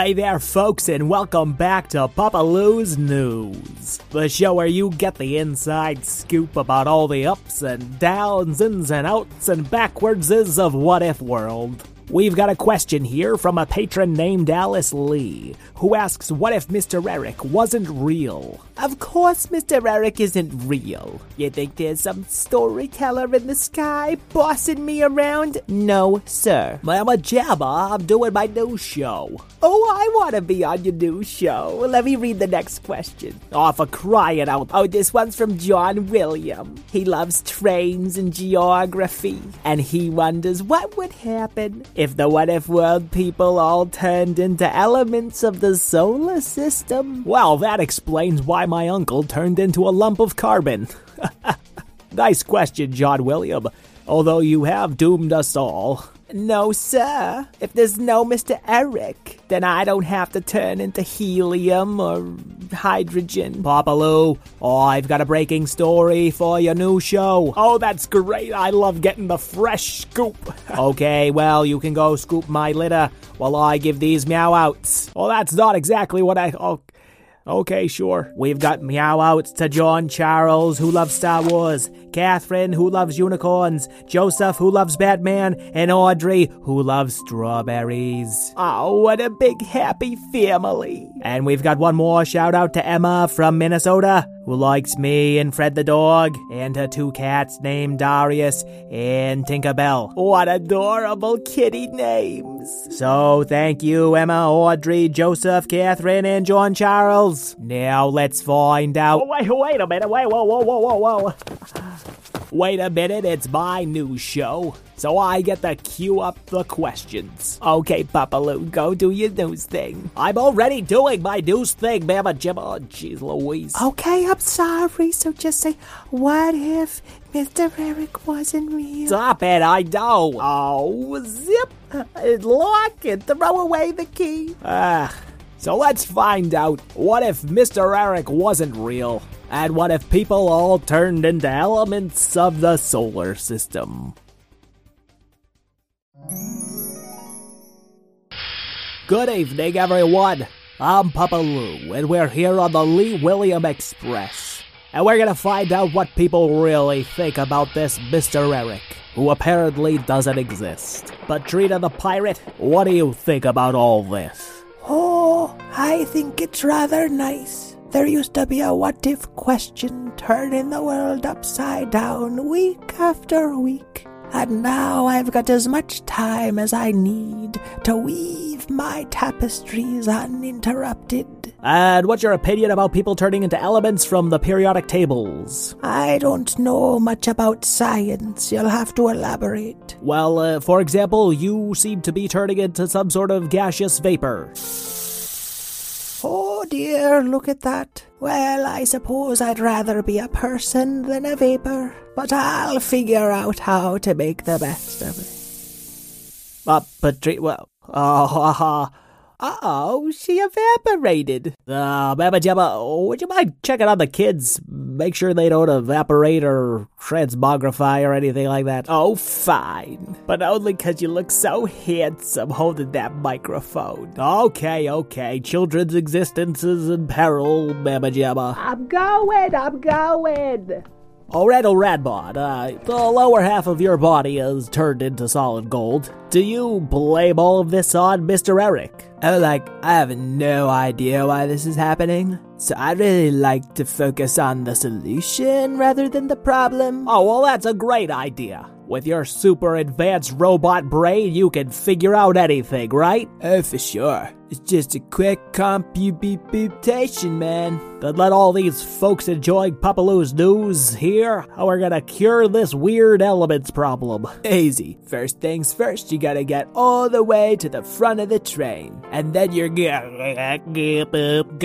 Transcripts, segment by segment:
Hey there, folks, and welcome back to Papa Lou's News, the show where you get the inside scoop about all the ups and downs, ins and outs, and backwardses of What If World. We've got a question here from a patron named Alice Lee, who asks what if Mr. Eric wasn't real? Of course, Mr. Eric isn't real. You think there's some storyteller in the sky bossing me around? No, sir. Mama Jabba, I'm doing my new show. Oh, I want to be on your new show. Let me read the next question. Oh, for crying out. Oh, this one's from John William. He loves trains and geography, and he wonders what would happen if the what if world people all turned into elements of the solar system. Well, that explains why my uncle turned into a lump of carbon. nice question, John William. Although you have doomed us all. No, sir. If there's no Mr. Eric, then I don't have to turn into helium or hydrogen. Papa Lou, oh, I've got a breaking story for your new show. Oh, that's great. I love getting the fresh scoop. okay, well, you can go scoop my litter while I give these meow outs. Well, oh, that's not exactly what I. Oh, Okay, sure. We've got meow outs to John Charles, who loves Star Wars, Catherine, who loves unicorns, Joseph, who loves Batman, and Audrey, who loves strawberries. Oh, what a big happy family. And we've got one more shout out to Emma from Minnesota, who likes me and Fred the dog, and her two cats named Darius and Tinkerbell. What adorable kitty names. So thank you, Emma, Audrey, Joseph, Catherine, and John Charles. Now let's find out. wait, wait a minute. Wait, whoa, whoa, whoa, whoa, whoa. Wait a minute, it's my new show, so I get to queue up the questions. Okay, Papa Lou, go do your news thing. I'm already doing my news thing, Mama Jimma. Oh, jeez Louise. Okay, I'm sorry. So just say, what if Mr. Eric wasn't real? Stop it, I know. Oh, zip. Lock it, throw away the key. Ah. So let's find out what if Mr. Eric wasn't real? And what if people all turned into elements of the solar system? Good evening, everyone. I'm Papa Lou, and we're here on the Lee William Express. And we're gonna find out what people really think about this Mr. Eric, who apparently doesn't exist. But Trina the Pirate, what do you think about all this? Oh, I think it's rather nice. There used to be a what if question turning the world upside down week after week. And now I've got as much time as I need to weave my tapestries uninterrupted. And what's your opinion about people turning into elements from the periodic tables? I don't know much about science. You'll have to elaborate. Well, uh, for example, you seem to be turning into some sort of gaseous vapor. Oh dear, look at that. Well, I suppose I'd rather be a person than a vapor, but I'll figure out how to make the best of it. Uh, but, well, oh, uh-oh, she evaporated. Uh, Baba would you mind checking on the kids? Make sure they don't evaporate or transmogrify or anything like that. Oh, fine. But only 'cause you look so handsome holding that microphone. Okay, okay. Children's existence is in peril, Baba Jabba. I'm going, I'm going. Oh, Randall Radbot, uh, the lower half of your body is turned into solid gold. Do you blame all of this on Mr. Eric? Oh, like, I have no idea why this is happening. So I'd really like to focus on the solution rather than the problem. Oh, well, that's a great idea. With your super advanced robot brain, you can figure out anything, right? Oh, for sure. It's just a quick computation, man. Then let all these folks enjoying Papa Lou's news hear how we're gonna cure this weird elements problem. Easy. First things first, you gotta get all the way to the front of the train. And then you're gonna give up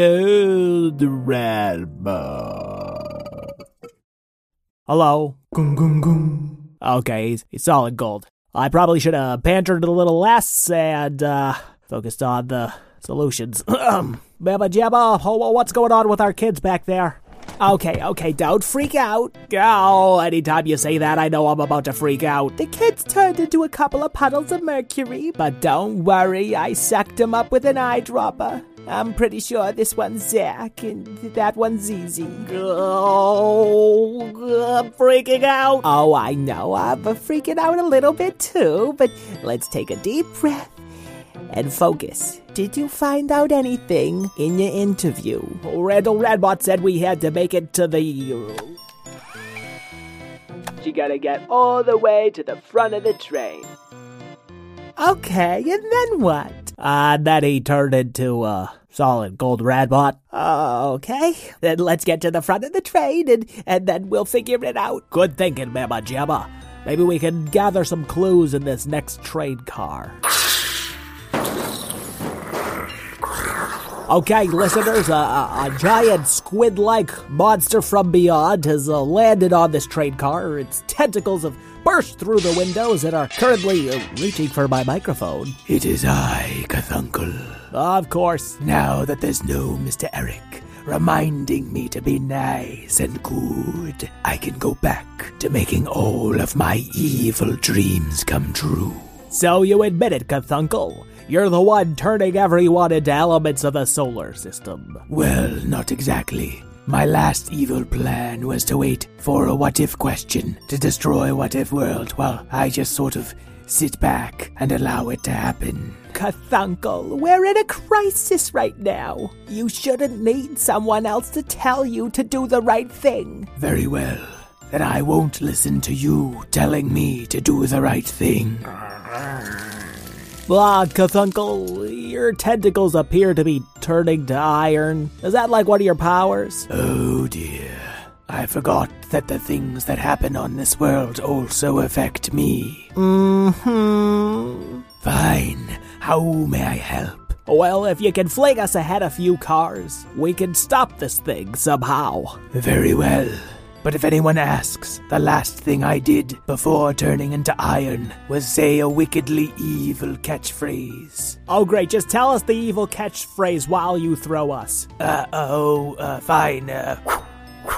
Hello? Gung gung gung. Okay, he's, he's solid gold. I probably should have bantered a little less and uh, focused on the solutions. Baba Jabba, what's going on with our kids back there? Okay, okay, don't freak out. Oh, anytime you say that, I know I'm about to freak out. The kids turned into a couple of puddles of mercury, but don't worry, I sucked them up with an eyedropper. I'm pretty sure this one's Zach and that one's Zizi. Oh, I'm freaking out. Oh, I know, I'm freaking out a little bit too, but let's take a deep breath and focus. Did you find out anything in your interview? Randall Radbot said we had to make it to the. You gotta get all the way to the front of the train. Okay, and then what? Uh, then he turned into a solid gold Radbot. Okay, then let's get to the front of the train and, and then we'll figure it out. Good thinking, Mama Jabba. Maybe we can gather some clues in this next train car. Okay, listeners, a, a, a giant squid like monster from beyond has uh, landed on this train car. Its tentacles have burst through the windows and are currently uh, reaching for my microphone. It is I, Cthulhu. Of course. Now that there's no Mr. Eric reminding me to be nice and good, I can go back to making all of my evil dreams come true. So you admit it, Cthulhu. You're the one turning everyone into elements of the solar system. Well, not exactly. My last evil plan was to wait for a what if question to destroy what if world while I just sort of sit back and allow it to happen. Cthulhu, we're in a crisis right now. You shouldn't need someone else to tell you to do the right thing. Very well. Then I won't listen to you telling me to do the right thing. Blah, Cthulhu, your tentacles appear to be turning to iron. Is that like one of your powers? Oh dear. I forgot that the things that happen on this world also affect me. Mm-hmm. Fine. How may I help? Well, if you can fling us ahead a few cars, we can stop this thing somehow. Very well. But if anyone asks, the last thing I did before turning into iron was say a wickedly evil catchphrase. Oh, great. Just tell us the evil catchphrase while you throw us. Uh oh, uh, fine. Uh,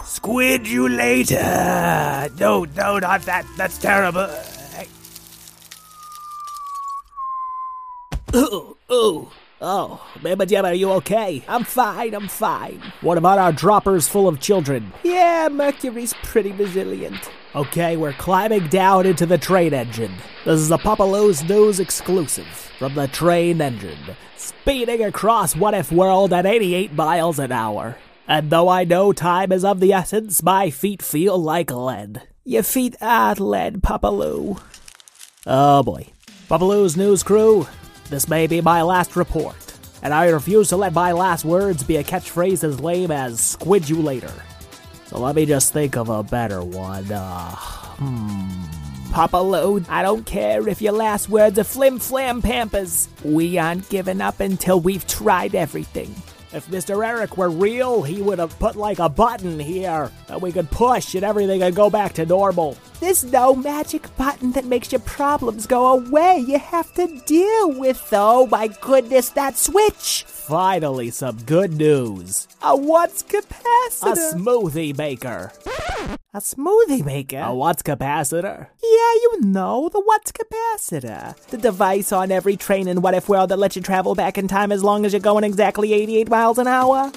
squid you later. No, no, not that. That's terrible. Ooh, ooh. Oh, Mama Jim, are you okay? I'm fine, I'm fine. What about our droppers full of children? Yeah, Mercury's pretty resilient. Okay, we're climbing down into the train engine. This is a Papa Lou's News exclusive from the train engine, speeding across What If World at 88 miles an hour. And though I know time is of the essence, my feet feel like lead. Your feet are lead, Papaloo. Oh boy. Papa Lou's News crew, this may be my last report, and I refuse to let my last words be a catchphrase as lame as squid you later. So let me just think of a better one. Uh, hmm. Papa Lou, I don't care if your last words are flim flam pampers. We aren't giving up until we've tried everything. If Mr. Eric were real, he would have put like a button here that we could push and everything would go back to normal. There's no magic button that makes your problems go away. You have to deal with, oh my goodness, that switch. Finally, some good news. A what's capacitor? A smoothie maker. A smoothie maker? A what's capacitor? Yeah, you know, the what's capacitor. The device on every train in What If World that lets you travel back in time as long as you're going exactly 88 miles an hour.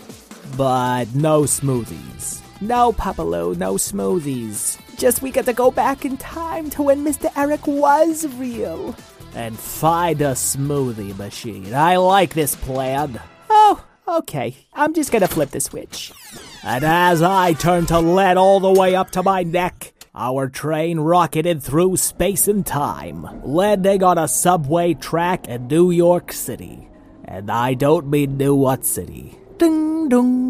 But no smoothies. No, Papa Lou, no smoothies. Just we get to go back in time to when Mr. Eric was real. And find a smoothie machine. I like this plan. Oh, okay. I'm just gonna flip the switch. And as I turned to lead all the way up to my neck, our train rocketed through space and time, landing on a subway track in New York City. And I don't mean New What City. Ding dong.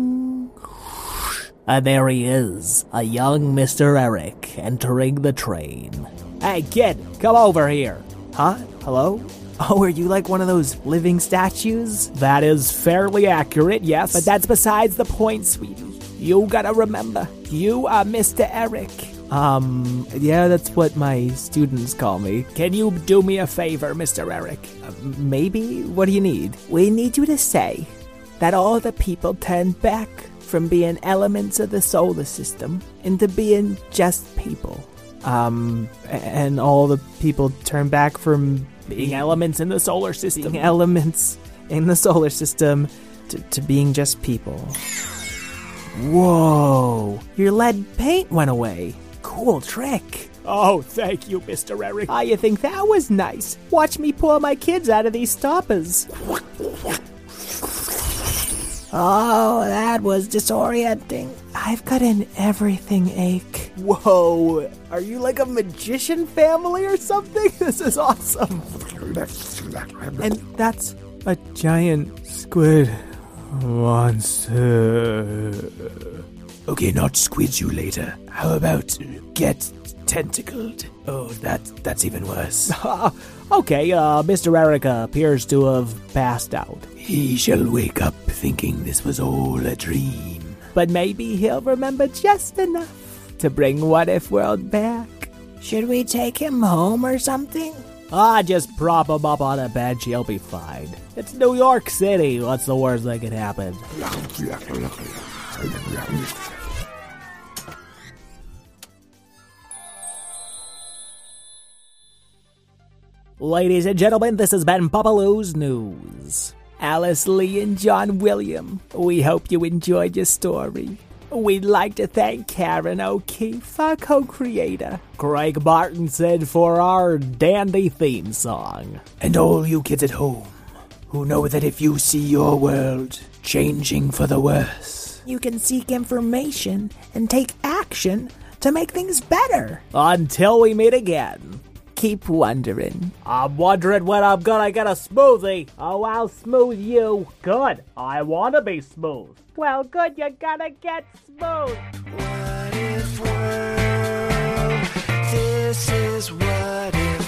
And there he is, a young Mr. Eric, entering the train. Hey, kid, come over here. Huh? Hello? Oh, are you like one of those living statues? That is fairly accurate, yes. But that's besides the point, sweetie. You gotta remember, you are Mr. Eric. Um, yeah, that's what my students call me. Can you do me a favor, Mr. Eric? Uh, maybe? What do you need? We need you to say that all the people turned back from being elements of the solar system into being just people. Um, and all the people turn back from being elements in the solar system. Being elements in the solar system to, to being just people. Whoa! Your lead paint went away. Cool trick. Oh, thank you, Mr. Eric. Ah, you think that was nice? Watch me pull my kids out of these stoppers. Oh, that was disorienting. I've got an everything ache. Whoa, are you like a magician family or something? This is awesome. And that's a giant squid monster. Okay, not squid you later. How about get tentacled? Oh, that that's even worse. okay, uh, Mr. Erica appears to have passed out. He shall wake up thinking this was all a dream. But maybe he'll remember just enough to bring What If World back. Should we take him home or something? Ah, just prop him up on a bench, he'll be fine. It's New York City, what's the worst that could happen? Ladies and gentlemen, this has been Papa Lou's News. Alice Lee and John William, we hope you enjoyed your story. We'd like to thank Karen O'Keefe, our co creator, Craig Martinson for our dandy theme song, and all you kids at home who know that if you see your world changing for the worse, you can seek information and take action to make things better. Until we meet again keep wondering. I'm wondering when I'm gonna get a smoothie. Oh, I'll smooth you. Good. I wanna be smooth. Well, good, you're gonna get smooth. What if world? This is what if.